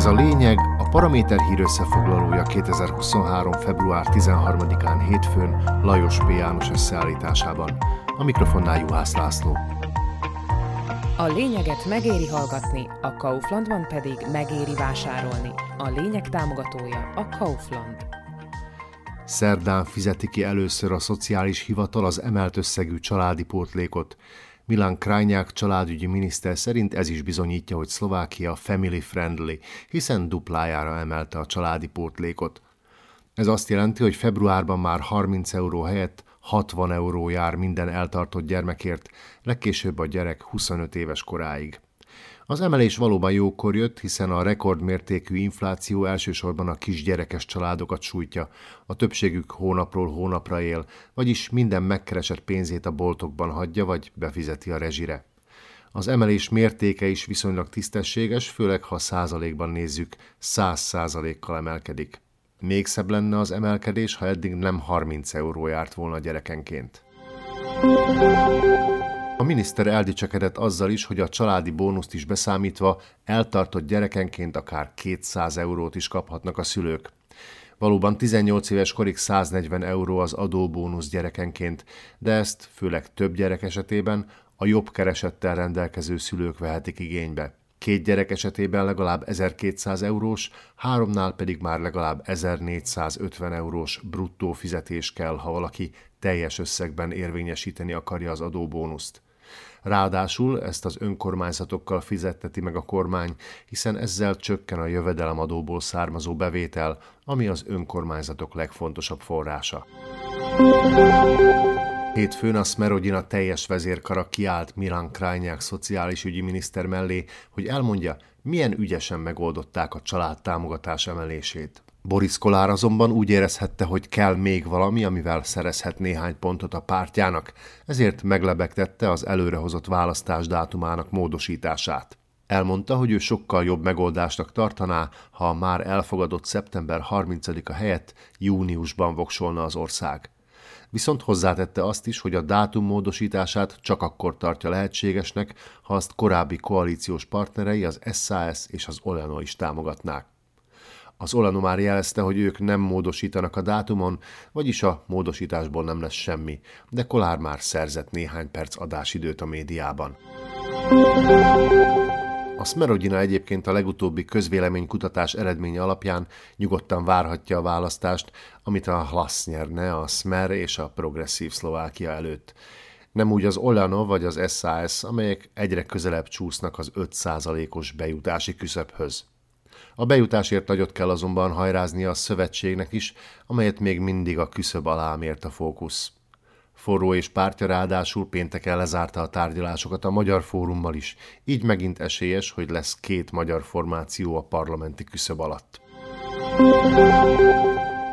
Ez a lényeg a Paraméter hír összefoglalója 2023. február 13-án hétfőn Lajos P. János összeállításában. A mikrofonnál Juhász László. A lényeget megéri hallgatni, a Kauflandban pedig megéri vásárolni. A lényeg támogatója a Kaufland. Szerdán fizeti ki először a szociális hivatal az emelt összegű családi pótlékot. Milán Krajnyák családügyi miniszter szerint ez is bizonyítja, hogy Szlovákia family friendly, hiszen duplájára emelte a családi pótlékot. Ez azt jelenti, hogy februárban már 30 euró helyett 60 euró jár minden eltartott gyermekért, legkésőbb a gyerek 25 éves koráig. Az emelés valóban jókor jött, hiszen a rekordmértékű infláció elsősorban a kisgyerekes családokat sújtja, a többségük hónapról hónapra él, vagyis minden megkeresett pénzét a boltokban hagyja vagy befizeti a rezsire. Az emelés mértéke is viszonylag tisztességes, főleg ha százalékban nézzük, száz százalékkal emelkedik. Még szebb lenne az emelkedés, ha eddig nem 30 euró járt volna gyerekenként. A miniszter eldicsekedett azzal is, hogy a családi bónuszt is beszámítva eltartott gyerekenként akár 200 eurót is kaphatnak a szülők. Valóban 18 éves korig 140 euró az adóbónusz gyerekenként, de ezt főleg több gyerek esetében a jobb keresettel rendelkező szülők vehetik igénybe. Két gyerek esetében legalább 1200 eurós, háromnál pedig már legalább 1450 eurós bruttó fizetés kell, ha valaki teljes összegben érvényesíteni akarja az adóbónuszt. Ráadásul ezt az önkormányzatokkal fizetteti meg a kormány, hiszen ezzel csökken a jövedelemadóból származó bevétel, ami az önkormányzatok legfontosabb forrása. Hétfőn a Smerodina teljes vezérkara kiállt Milan Krajnyák szociális ügyi miniszter mellé, hogy elmondja, milyen ügyesen megoldották a család támogatás emelését. Boris Kolár azonban úgy érezhette, hogy kell még valami, amivel szerezhet néhány pontot a pártjának, ezért meglebegtette az előrehozott választás dátumának módosítását. Elmondta, hogy ő sokkal jobb megoldásnak tartaná, ha már elfogadott szeptember 30-a helyett júniusban voksolna az ország. Viszont hozzátette azt is, hogy a dátum módosítását csak akkor tartja lehetségesnek, ha azt korábbi koalíciós partnerei, az SAS és az Oleno is támogatnák. Az Olano már jelezte, hogy ők nem módosítanak a dátumon, vagyis a módosításból nem lesz semmi, de Kolár már szerzett néhány perc adásidőt a médiában. A Smerodina egyébként a legutóbbi közvéleménykutatás eredménye alapján nyugodtan várhatja a választást, amit a Hlas nyerne a Smer és a Progresszív Szlovákia előtt. Nem úgy az Olano vagy az SAS, amelyek egyre közelebb csúsznak az 5%-os bejutási küszöbhöz. A bejutásért nagyot kell azonban hajrázni a szövetségnek is, amelyet még mindig a küszöb alá mért a fókusz. Forró és pártja ráadásul pénteken lezárta a tárgyalásokat a Magyar Fórummal is, így megint esélyes, hogy lesz két magyar formáció a parlamenti küszöb alatt.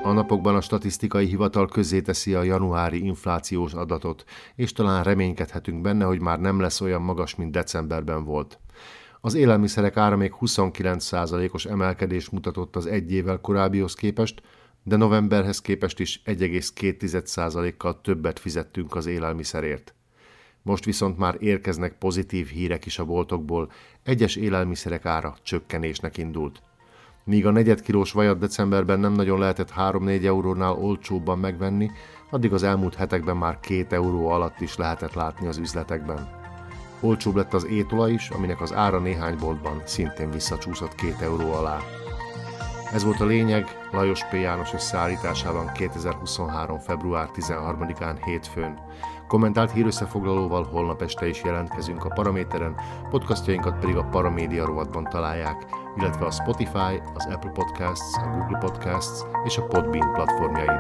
A napokban a statisztikai hivatal közzéteszi a januári inflációs adatot, és talán reménykedhetünk benne, hogy már nem lesz olyan magas, mint decemberben volt. Az élelmiszerek ára még 29%-os emelkedés mutatott az egy évvel korábbihoz képest, de novemberhez képest is 1,2%-kal többet fizettünk az élelmiszerért. Most viszont már érkeznek pozitív hírek is a boltokból, egyes élelmiszerek ára csökkenésnek indult. Míg a negyedkilós vajat decemberben nem nagyon lehetett 3-4 eurónál olcsóbban megvenni, addig az elmúlt hetekben már 2 euró alatt is lehetett látni az üzletekben. Olcsóbb lett az étolaj is, aminek az ára néhány boltban szintén visszacsúszott 2 euró alá. Ez volt a lényeg Lajos P. János összeállításában 2023. február 13-án hétfőn. Kommentált hírösszefoglalóval holnap este is jelentkezünk a Paraméteren, podcastjainkat pedig a Paramédia rovatban találják, illetve a Spotify, az Apple Podcasts, a Google Podcasts és a Podbean platformjain.